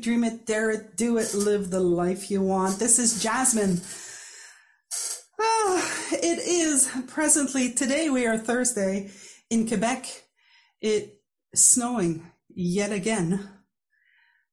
Dream It, Dare It, Do It, Live the Life You Want. This is Jasmine. Oh, it is presently, today we are Thursday in Quebec. It snowing yet again.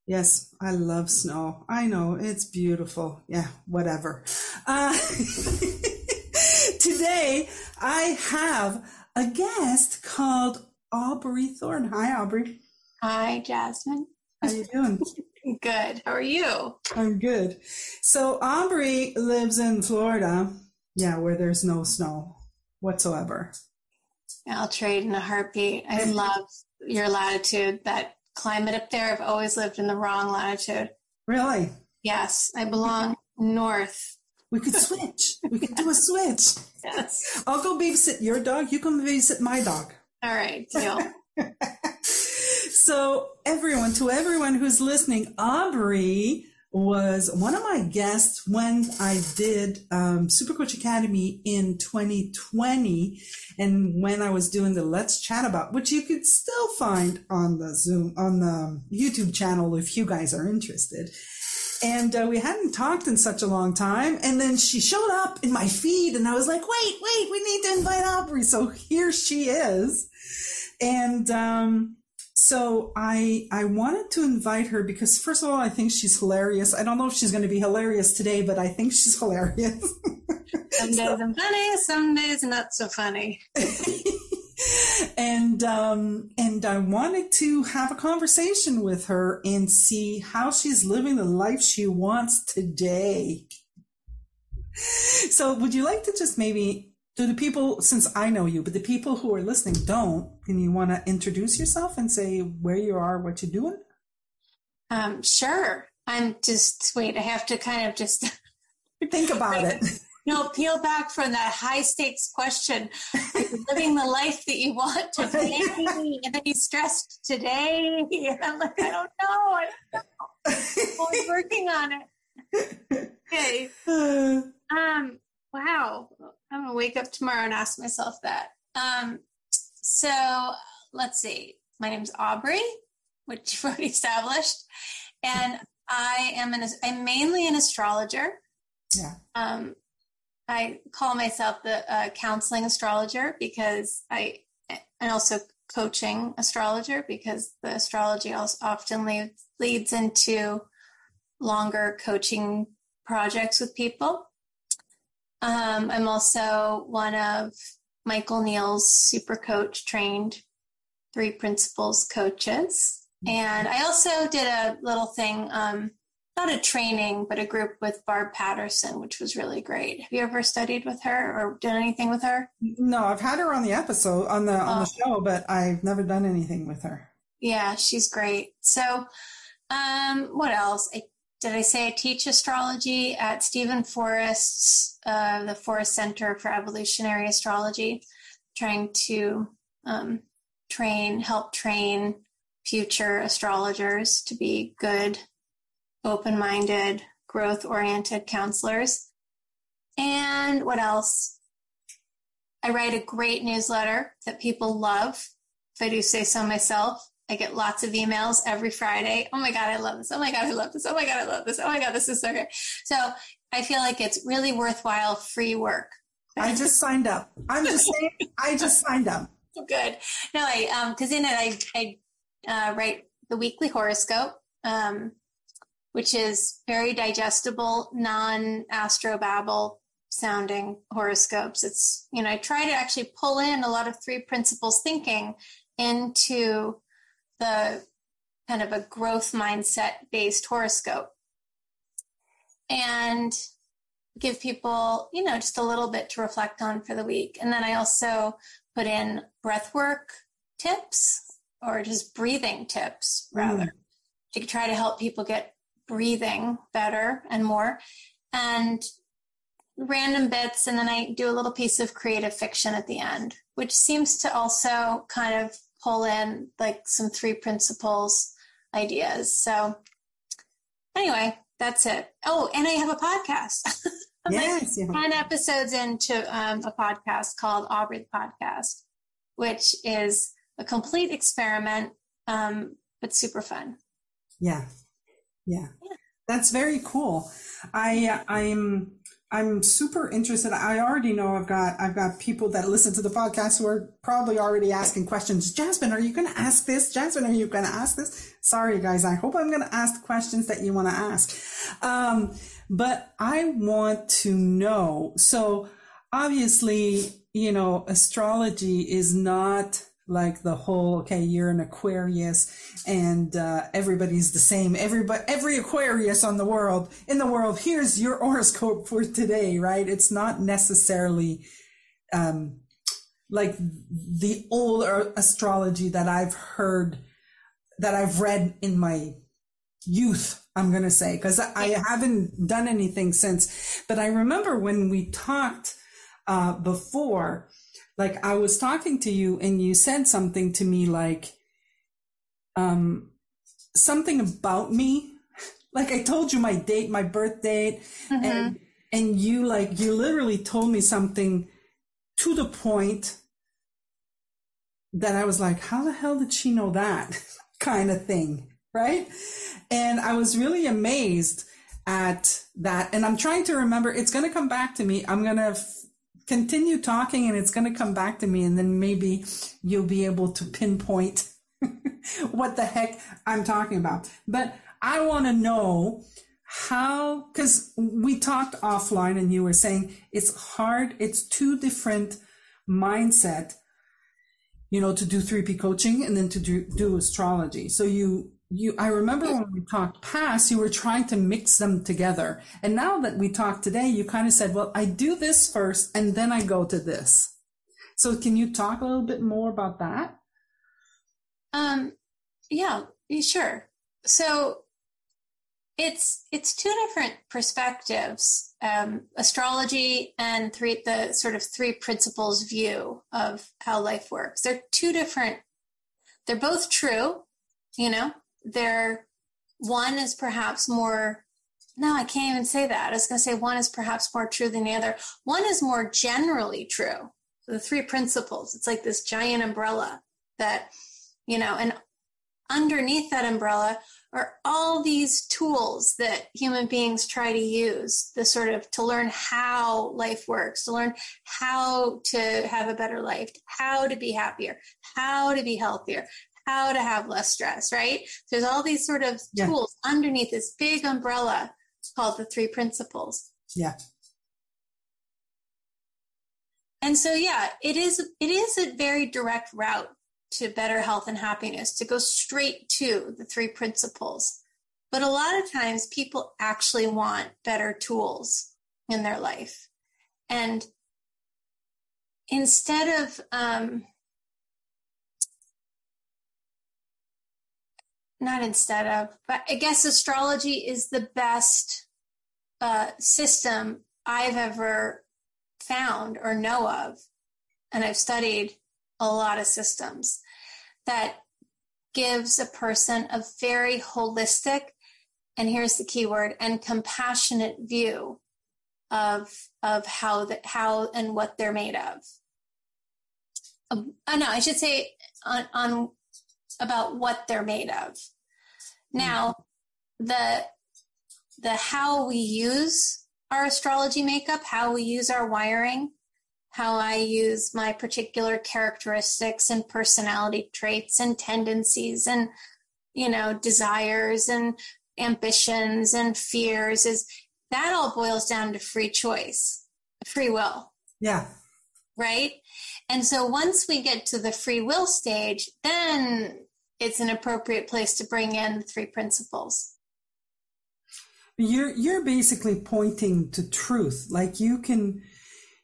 Yes, I love snow. I know it's beautiful. Yeah, whatever. Uh, today I have a guest called Aubrey Thorne. Hi, Aubrey. Hi, Jasmine. How are you doing? good. How are you? I'm good. So Aubrey lives in Florida. Yeah, where there's no snow whatsoever. I'll trade in a heartbeat. I love your latitude. That climate up there. I've always lived in the wrong latitude. Really? Yes, I belong north. We could switch. we could do a switch. Yes. I'll go babysit your dog. You come babysit my dog. All right, deal. so everyone, to everyone who's listening, Aubrey was one of my guests when I did um, Super Coach Academy in 2020, and when I was doing the Let's Chat About, which you could still find on the Zoom on the YouTube channel if you guys are interested. And uh, we hadn't talked in such a long time, and then she showed up in my feed, and I was like, "Wait, wait, we need to invite Aubrey." So here she is, and um, so I I wanted to invite her because first of all I think she's hilarious. I don't know if she's going to be hilarious today, but I think she's hilarious. some days so, I'm funny, some days not so funny. and um, and I wanted to have a conversation with her and see how she's living the life she wants today. So, would you like to just maybe do the people, since I know you, but the people who are listening don't, can you want to introduce yourself and say where you are, what you're doing? Um, sure. I'm just, wait, I have to kind of just think about it. No, peel back from that high stakes question. living the life that you want today, and then you stressed today. And I'm like, I don't know. I don't know. I'm working on it. Okay. Um. Wow. I'm gonna wake up tomorrow and ask myself that. Um, so let's see. My name's Aubrey, which you've already established, and I am an I'm mainly an astrologer. Yeah. Um, I call myself the uh, counseling astrologer because I and also coaching astrologer because the astrology also often leads leads into longer coaching projects with people. Um, I'm also one of Michael Neill's super coach trained three principles coaches. And I also did a little thing, um, not a training, but a group with Barb Patterson, which was really great. Have you ever studied with her or done anything with her? No, I've had her on the episode on the on the oh. show, but I've never done anything with her. Yeah, she's great. So, um, what else? I did I say I teach astrology at Steven Forrest's, uh, the Forrest Center for Evolutionary Astrology, trying to um, train, help train future astrologers to be good, open minded, growth oriented counselors. And what else? I write a great newsletter that people love, if I do say so myself. I get lots of emails every Friday. Oh my God, I love this. Oh my God, I love this. Oh my God, I love this. Oh my God, this is so good. So I feel like it's really worthwhile free work. I just signed up. I'm just saying, I just signed up. Good. No, I, um, cause in it, I, I, uh, write the weekly horoscope, um, which is very digestible, non astro astrobabble sounding horoscopes. It's, you know, I try to actually pull in a lot of three principles thinking into the kind of a growth mindset based horoscope and give people, you know, just a little bit to reflect on for the week. And then I also put in breath work tips or just breathing tips rather mm. to try to help people get breathing better and more. And random bits and then I do a little piece of creative fiction at the end, which seems to also kind of pull in like some three principles ideas. So anyway, that's it. Oh, and I have a podcast. I'm yes, like 10 episodes into um, a podcast called Aubrey Podcast, which is a complete experiment, um, but super fun. Yeah. Yeah. yeah. That's very cool. I I'm I'm super interested. I already know I've got I've got people that listen to the podcast who are probably already asking questions. Jasmine, are you going to ask this? Jasmine, are you going to ask this? Sorry, guys. I hope I'm going to ask questions that you want to ask. Um, but I want to know. So obviously, you know, astrology is not like the whole okay you're an aquarius and uh, everybody's the same. Everybody every aquarius on the world in the world here's your horoscope for today right? It's not necessarily um, like the old astrology that i've heard that i've read in my youth i'm going to say because i haven't done anything since. But i remember when we talked uh, before like I was talking to you and you said something to me like um something about me. Like I told you my date, my birth date, mm-hmm. and and you like you literally told me something to the point that I was like, how the hell did she know that? kind of thing. Right. And I was really amazed at that. And I'm trying to remember, it's going to come back to me. I'm going to continue talking and it's going to come back to me and then maybe you'll be able to pinpoint what the heck I'm talking about. But I want to know how, because we talked offline and you were saying it's hard, it's two different mindset, you know, to do 3P coaching and then to do, do astrology. So you you i remember when we talked past you were trying to mix them together. And now that we talked today you kind of said well i do this first and then i go to this. So can you talk a little bit more about that? Um yeah sure. So it's it's two different perspectives um, astrology and three the sort of three principles view of how life works. They're two different they're both true you know there one is perhaps more no i can't even say that. I was going to say one is perhaps more true than the other. One is more generally true. The three principles it's like this giant umbrella that you know and underneath that umbrella are all these tools that human beings try to use the sort of to learn how life works to learn how to have a better life how to be happier how to be healthier how to have less stress, right? There's all these sort of yeah. tools underneath this big umbrella called the three principles. Yeah. And so yeah, it is it is a very direct route to better health and happiness to go straight to the three principles. But a lot of times people actually want better tools in their life. And instead of um, not instead of, but I guess astrology is the best uh, system I've ever found or know of. And I've studied a lot of systems that gives a person a very holistic, and here's the key word, and compassionate view of of how that how and what they're made of. Um, uh, no, I should say on on about what they're made of. Mm-hmm. Now, the the how we use our astrology makeup, how we use our wiring, how I use my particular characteristics and personality traits and tendencies and you know desires and ambitions and fears is that all boils down to free choice, free will. Yeah. Right? And so once we get to the free will stage, then it's an appropriate place to bring in the three principles. You're you're basically pointing to truth. Like you can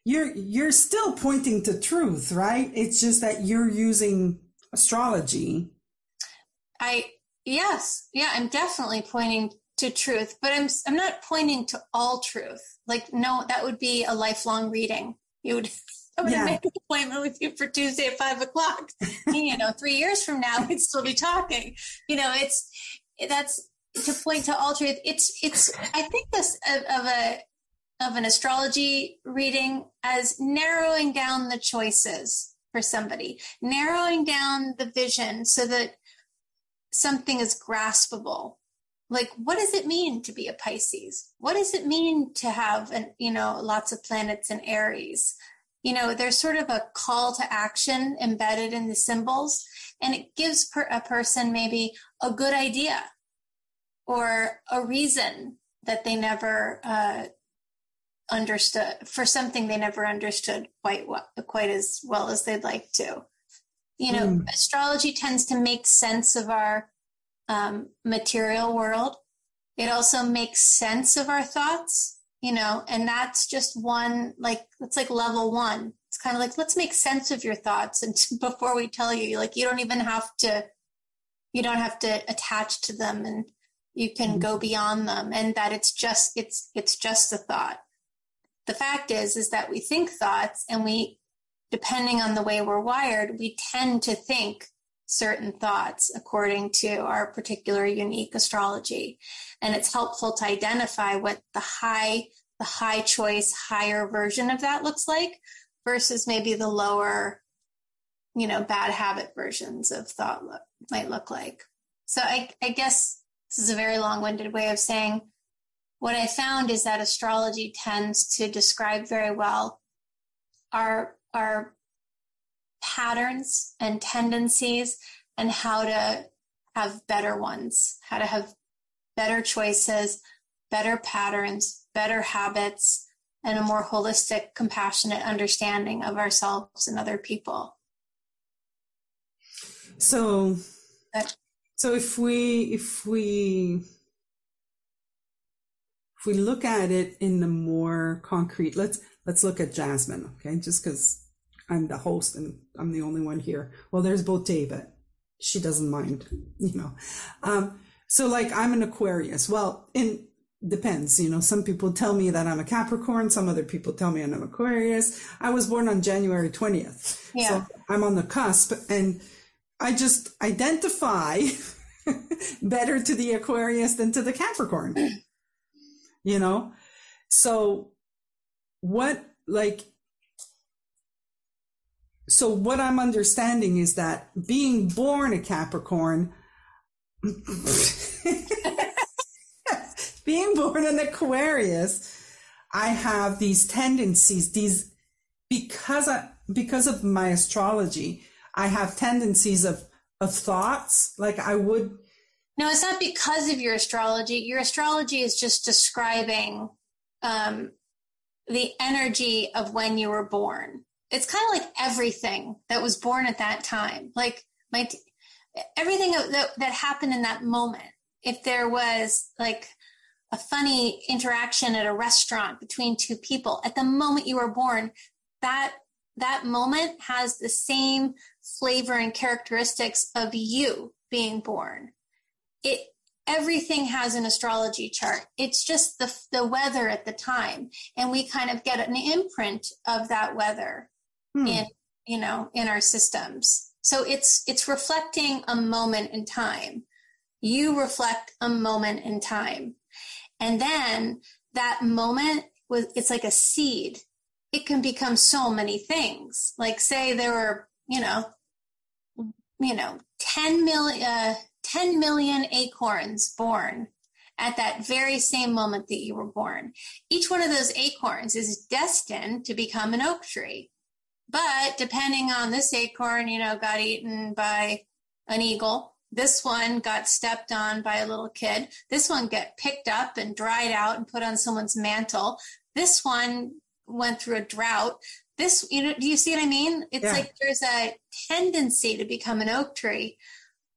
you're you're still pointing to truth, right? It's just that you're using astrology. I yes, yeah, I'm definitely pointing to truth, but I'm I'm not pointing to all truth. Like no, that would be a lifelong reading. You would I'm going to yeah. make an appointment with you for Tuesday at five o'clock. you know, three years from now, we'd still be talking. You know, it's that's to point to all truth. It's it's. I think this of, of a of an astrology reading as narrowing down the choices for somebody, narrowing down the vision so that something is graspable like what does it mean to be a pisces what does it mean to have an you know lots of planets in aries you know there's sort of a call to action embedded in the symbols and it gives per- a person maybe a good idea or a reason that they never uh, understood for something they never understood quite well, quite as well as they'd like to you know mm. astrology tends to make sense of our um, material world. It also makes sense of our thoughts, you know, and that's just one, like, it's like level one. It's kind of like, let's make sense of your thoughts. And before we tell you, like, you don't even have to, you don't have to attach to them and you can mm-hmm. go beyond them and that it's just, it's, it's just a thought. The fact is, is that we think thoughts and we, depending on the way we're wired, we tend to think certain thoughts according to our particular unique astrology. And it's helpful to identify what the high, the high choice, higher version of that looks like versus maybe the lower, you know, bad habit versions of thought look, might look like. So I, I guess this is a very long winded way of saying what I found is that astrology tends to describe very well our, our patterns and tendencies and how to have better ones, how to have better choices, better patterns, better habits, and a more holistic, compassionate understanding of ourselves and other people. So, so if we if we if we look at it in the more concrete, let's let's look at Jasmine, okay? Just because I'm the host and I'm the only one here. Well, there's both David. She doesn't mind, you know. Um, so like I'm an Aquarius. Well, in depends, you know, some people tell me that I'm a Capricorn, some other people tell me I'm an Aquarius. I was born on January 20th. Yeah. So I'm on the cusp and I just identify better to the Aquarius than to the Capricorn. you know? So what like so what I'm understanding is that being born a Capricorn, being born an Aquarius, I have these tendencies, these because I because of my astrology, I have tendencies of of thoughts like I would no, it's not because of your astrology. Your astrology is just describing um, the energy of when you were born it's kind of like everything that was born at that time. Like my everything that, that happened in that moment. If there was like a funny interaction at a restaurant between two people at the moment you were born that that moment has the same flavor and characteristics of you being born. It everything has an astrology chart. It's just the the weather at the time and we kind of get an imprint of that weather hmm. in you know in our systems so it's it's reflecting a moment in time you reflect a moment in time and then that moment was it's like a seed it can become so many things like say there were you know you know 10 million uh, 10 million acorns born at that very same moment that you were born. Each one of those acorns is destined to become an oak tree. But depending on this acorn, you know, got eaten by an eagle. This one got stepped on by a little kid. This one got picked up and dried out and put on someone's mantle. This one went through a drought. This, you know, do you see what I mean? It's yeah. like there's a tendency to become an oak tree,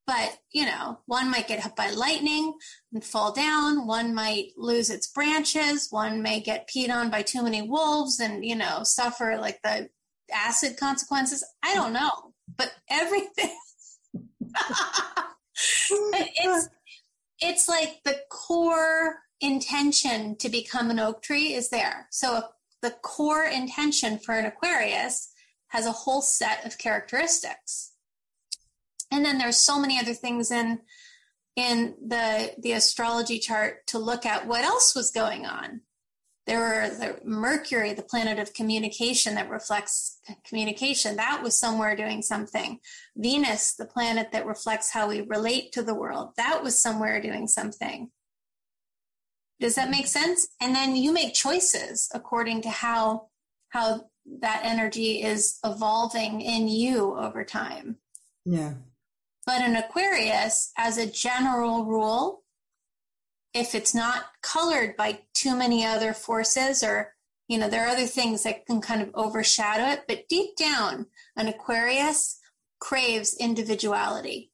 but you know, one might get hit by lightning and fall down. One might lose its branches. One may get peed on by too many wolves and, you know, suffer like the acid consequences. I don't know, but everything. it's it's like the core intention to become an oak tree is there. So the core intention for an Aquarius has a whole set of characteristics. And then there's so many other things in in the the astrology chart to look at what else was going on there were the Mercury, the planet of communication that reflects communication, that was somewhere doing something. Venus, the planet that reflects how we relate to the world, that was somewhere doing something. Does that make sense? And then you make choices according to how how that energy is evolving in you over time. Yeah. But an Aquarius, as a general rule, if it's not colored by too many other forces or you know there are other things that can kind of overshadow it but deep down an aquarius craves individuality.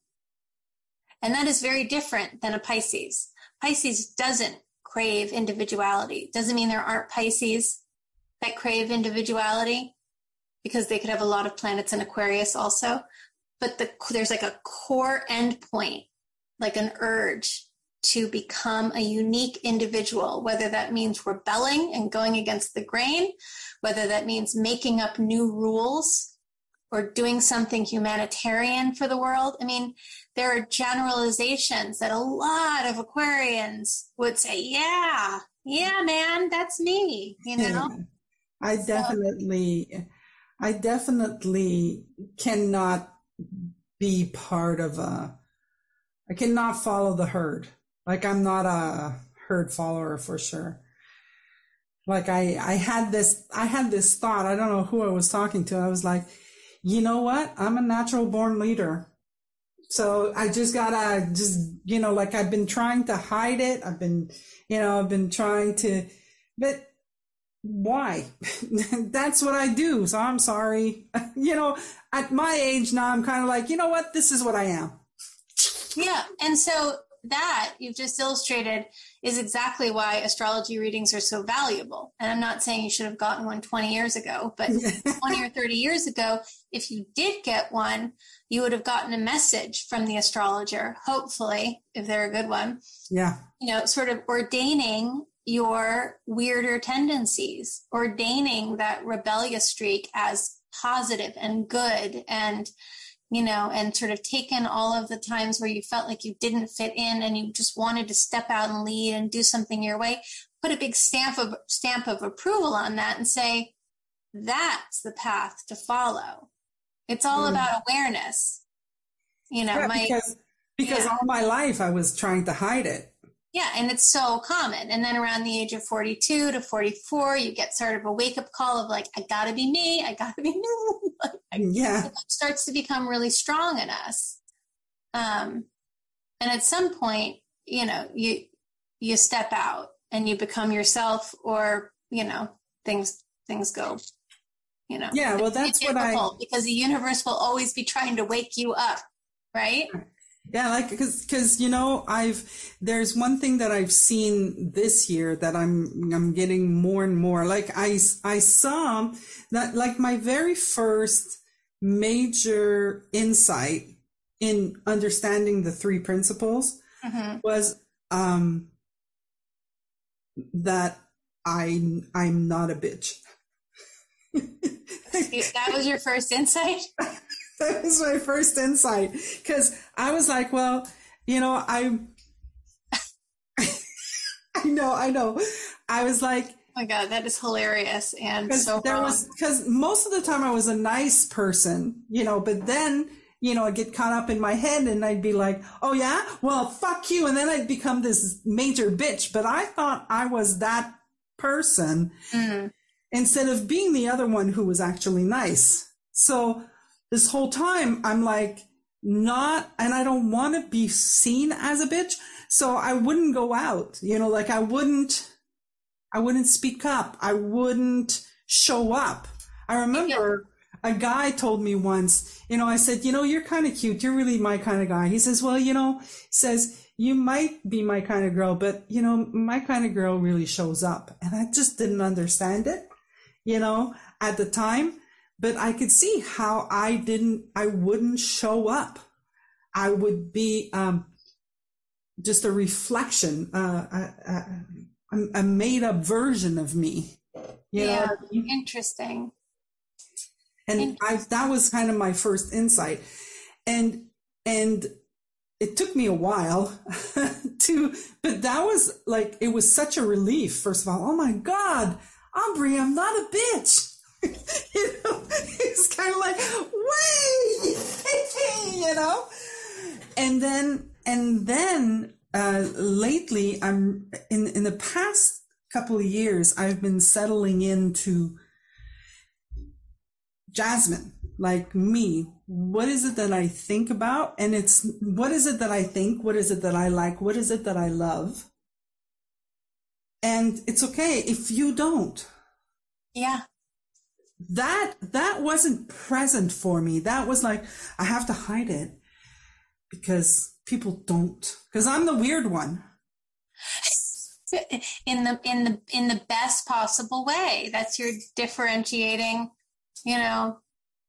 And that is very different than a pisces. Pisces doesn't crave individuality. Doesn't mean there aren't pisces that crave individuality because they could have a lot of planets in aquarius also. But the, there's like a core endpoint like an urge to become a unique individual, whether that means rebelling and going against the grain, whether that means making up new rules or doing something humanitarian for the world. I mean, there are generalizations that a lot of Aquarians would say, yeah, yeah, man, that's me, you know? I definitely, I definitely cannot be part of a, I cannot follow the herd. Like I'm not a herd follower for sure. Like I, I had this, I had this thought. I don't know who I was talking to. I was like, you know what? I'm a natural born leader. So I just gotta just, you know, like I've been trying to hide it. I've been, you know, I've been trying to, but why? That's what I do. So I'm sorry. you know, at my age now, I'm kind of like, you know what? This is what I am. Yeah. And so that you've just illustrated is exactly why astrology readings are so valuable. And I'm not saying you should have gotten one 20 years ago, but 20 or 30 years ago, if you did get one, you would have gotten a message from the astrologer, hopefully, if they're a good one. Yeah. You know, sort of ordaining your weirder tendencies, ordaining that rebellious streak as positive and good and you know, and sort of taken all of the times where you felt like you didn't fit in and you just wanted to step out and lead and do something your way, put a big stamp of stamp of approval on that and say, that's the path to follow. It's all mm. about awareness. You know, yeah, my, because because yeah. all my life I was trying to hide it. Yeah, and it's so common. And then around the age of 42 to 44, you get sort of a wake up call of like, I gotta be me, I gotta be new. yeah. Starts to become really strong in us. Um, and at some point, you know, you, you step out and you become yourself or, you know, things, things go, you know. Yeah, well, that's what I. Because the universe will always be trying to wake you up, right? Yeah, like because because you know I've there's one thing that I've seen this year that I'm I'm getting more and more like I I saw that like my very first major insight in understanding the three principles mm-hmm. was um that I I'm not a bitch. that was your first insight? that was my first insight because I was like, well, you know, I, I know, I know. I was like, oh my God, that is hilarious and so there wrong. was because most of the time I was a nice person, you know, but then you know, I'd get caught up in my head and I'd be like, oh yeah, well, fuck you. And then I'd become this major bitch. But I thought I was that person mm. instead of being the other one who was actually nice. So this whole time I'm like, not, and I don't want to be seen as a bitch. So I wouldn't go out, you know, like I wouldn't, I wouldn't speak up. I wouldn't show up. I remember a guy told me once, you know, I said, you know, you're kind of cute. You're really my kind of guy. He says, well, you know, says, you might be my kind of girl, but you know, my kind of girl really shows up. And I just didn't understand it, you know, at the time but I could see how I didn't, I wouldn't show up. I would be um, just a reflection, uh, a, a, a, made up version of me. Yeah, interesting. And interesting. I, that was kind of my first insight. And, and it took me a while to, but that was like, it was such a relief. First of all, oh my God, Aubrey, I'm not a bitch. you know, it's kind of like, wait, you know, and then, and then uh, lately, I'm in in the past couple of years, I've been settling into Jasmine, like me. What is it that I think about? And it's what is it that I think? What is it that I like? What is it that I love? And it's okay if you don't. Yeah. That that wasn't present for me. That was like I have to hide it because people don't. Because I'm the weird one. In the in the in the best possible way. That's your differentiating, you know.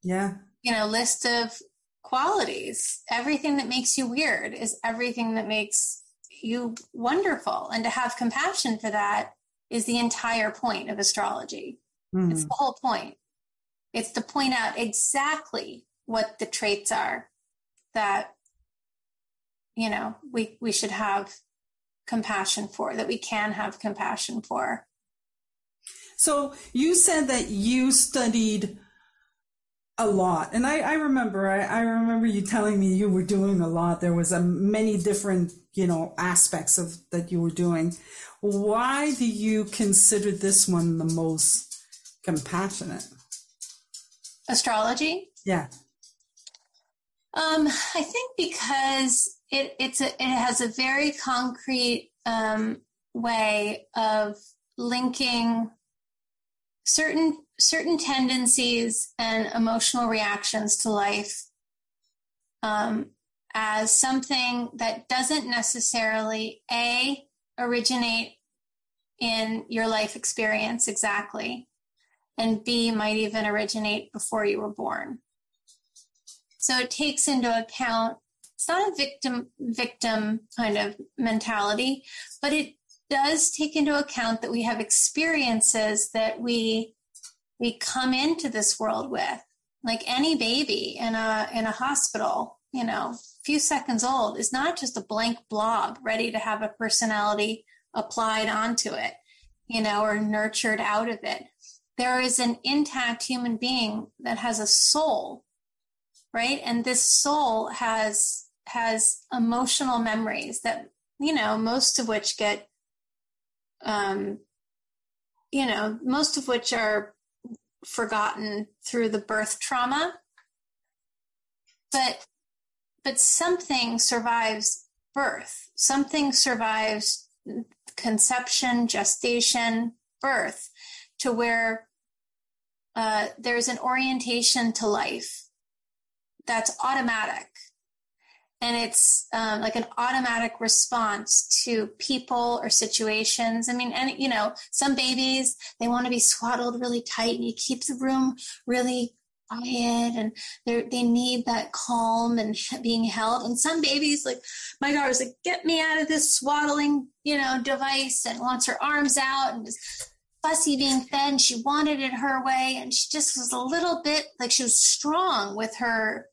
Yeah. You know, list of qualities. Everything that makes you weird is everything that makes you wonderful. And to have compassion for that is the entire point of astrology. Mm. It's the whole point. It's to point out exactly what the traits are that you know we we should have compassion for that we can have compassion for. So you said that you studied a lot and i, I remember I, I remember you telling me you were doing a lot. There was a many different you know aspects of that you were doing. Why do you consider this one the most compassionate astrology? Yeah. Um, I think because it it's a, it has a very concrete um, way of linking certain certain tendencies and emotional reactions to life um, as something that doesn't necessarily a originate in your life experience exactly and b might even originate before you were born so it takes into account it's not a victim victim kind of mentality, but it does take into account that we have experiences that we we come into this world with. Like any baby in a in a hospital, you know, a few seconds old is not just a blank blob ready to have a personality applied onto it, you know, or nurtured out of it. There is an intact human being that has a soul right? And this soul has has emotional memories that you know most of which get um you know most of which are forgotten through the birth trauma. But but something survives birth. Something survives conception gestation birth to where uh, there's an orientation to life that's automatic and it's um, like an automatic response to people or situations. I mean, and you know, some babies they want to be swaddled really tight, and you keep the room really quiet, and they need that calm and being held. And some babies, like my daughter's, like, get me out of this swaddling, you know, device, and wants her arms out and is fussy being fed. And she wanted it her way, and she just was a little bit like she was strong with her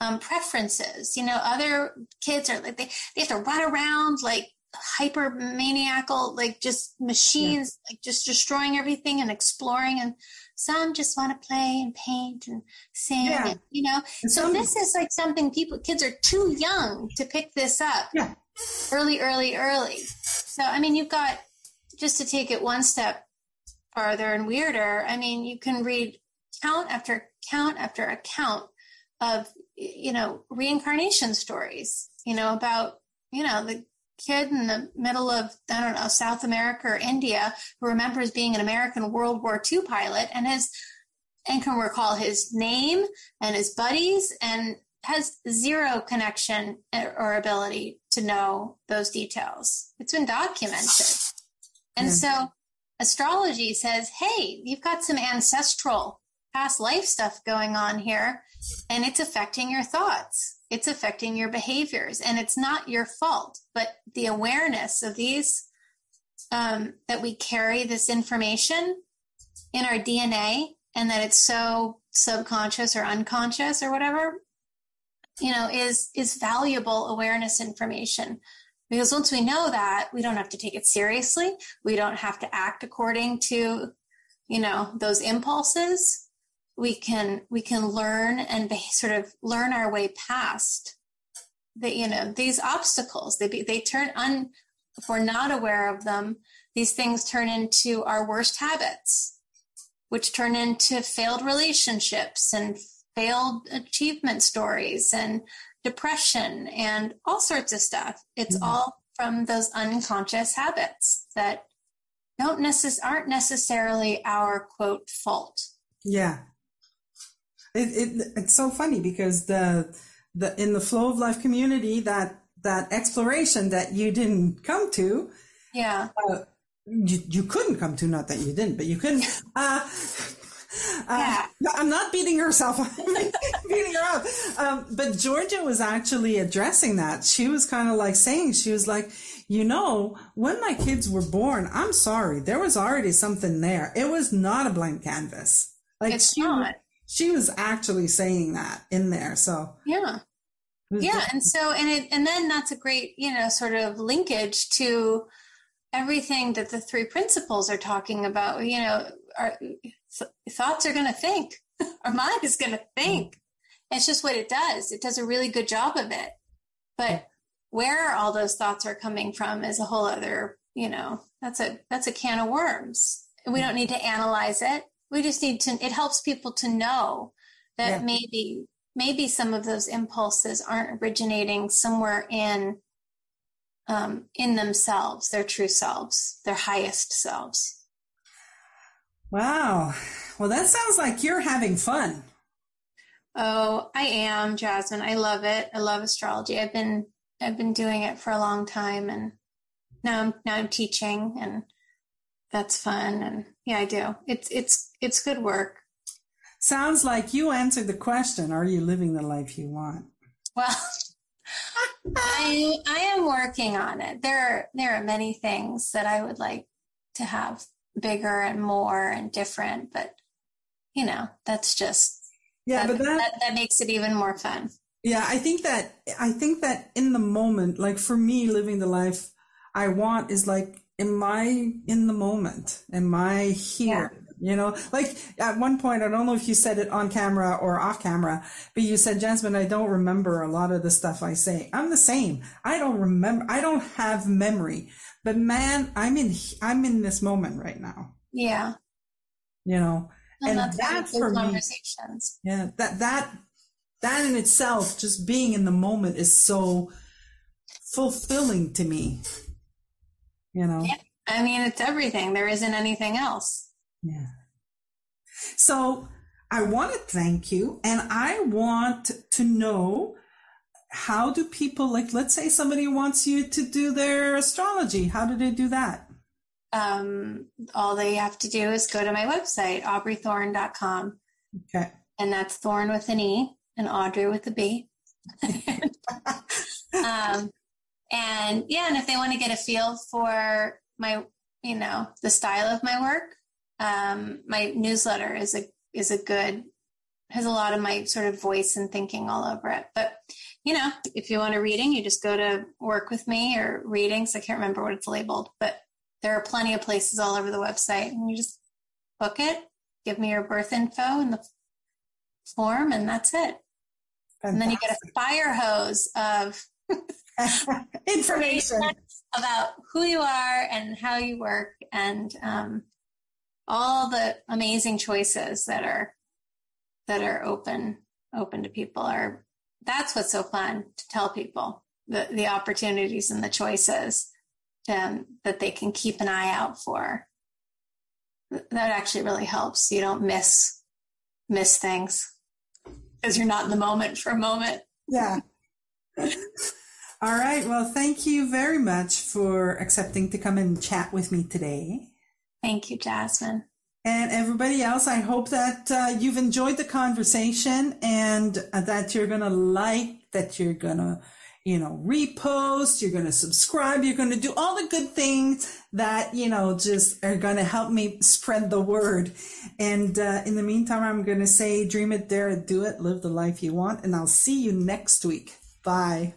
um, preferences. You know, other kids are like they, they have to run around like hyper maniacal, like just machines, yeah. like just destroying everything and exploring. And some just want to play and paint and sing. Yeah. And, you know, and so this is like something people kids are too young to pick this up. Yeah. Early, early, early. So I mean, you've got just to take it one step farther and weirder. I mean, you can read count after count after account of you know reincarnation stories you know about you know the kid in the middle of i don't know south america or india who remembers being an american world war ii pilot and has and can recall his name and his buddies and has zero connection or ability to know those details it's been documented and yeah. so astrology says hey you've got some ancestral past life stuff going on here and it's affecting your thoughts. It's affecting your behaviors and it's not your fault. But the awareness of these um, that we carry this information in our dna and that it's so subconscious or unconscious or whatever you know is is valuable awareness information because once we know that we don't have to take it seriously. We don't have to act according to you know those impulses. We can we can learn and be, sort of learn our way past the you know these obstacles. They be, they turn un if we're not aware of them these things turn into our worst habits which turn into failed relationships and failed achievement stories and depression and all sorts of stuff. It's mm-hmm. all from those unconscious habits that don't necess- aren't necessarily our quote fault. Yeah. It, it, it's so funny because the the in the flow of life community that that exploration that you didn't come to yeah. uh, you, you couldn't come to not that you didn't but you couldn't uh, uh, yeah. I'm not beating herself beating her up. Um, but Georgia was actually addressing that. She was kind of like saying, she was like, you know, when my kids were born, I'm sorry, there was already something there. It was not a blank canvas. Like it's she, not she was actually saying that in there. So yeah, yeah, and so and it and then that's a great you know sort of linkage to everything that the three principles are talking about. You know, our thoughts are going to think. Our mind is going to think. It's just what it does. It does a really good job of it. But where all those thoughts are coming from is a whole other, you know, that's a that's a can of worms. We don't need to analyze it we just need to it helps people to know that yeah. maybe maybe some of those impulses aren't originating somewhere in um, in themselves their true selves their highest selves wow. Well that sounds like you're having fun. Oh i am jasmine. I love it. I love astrology. I've been i've been doing it for a long time and now i'm now i'm teaching and that's fun and yeah i do. It's it's it's good work. Sounds like you answered the question. Are you living the life you want? Well i i am working on it. There are there are many things that i would like to have bigger and more and different but you know that's just yeah that, but that, that, that makes it even more fun yeah i think that i think that in the moment like for me living the life i want is like am I in the moment? Am I here? Yeah. You know, like at one point, I don't know if you said it on camera or off camera, but you said, Jasmine, I don't remember a lot of the stuff I say. I'm the same. I don't remember. I don't have memory, but man, I'm in, I'm in this moment right now. Yeah. You know, and, and that for conversations. me, yeah, that, that, that in itself, just being in the moment is so fulfilling to me you know yeah. i mean it's everything there isn't anything else yeah so i want to thank you and i want to know how do people like let's say somebody wants you to do their astrology. How do they do that? Um, all they have to do is go to my website aubreythorne.com okay. And that's thorn with an e and audrey with a b. Um, and yeah, and if they want to get a feel for my, you know, the style of my work, um, my newsletter is a is a good has a lot of my sort of voice and thinking all over it. But you know, if you want a reading, you just go to work with me or readings. I can't remember what it's labeled, but there are plenty of places all over the website, and you just book it, give me your birth info in the form, and that's it. Fantastic. And then you get a fire hose of information about who you are and how you work and um, all the amazing choices that are that are open open to people are that's what's so fun to tell people the the opportunities and the choices um, that they can keep an eye out for that actually really helps you don't miss miss things because you're not in the moment for a moment yeah All right. Well, thank you very much for accepting to come and chat with me today. Thank you, Jasmine. And everybody else, I hope that uh, you've enjoyed the conversation and uh, that you're going to like, that you're going to, you know, repost, you're going to subscribe, you're going to do all the good things that, you know, just are going to help me spread the word. And uh, in the meantime, I'm going to say, dream it, dare it, do it, live the life you want. And I'll see you next week. Bye.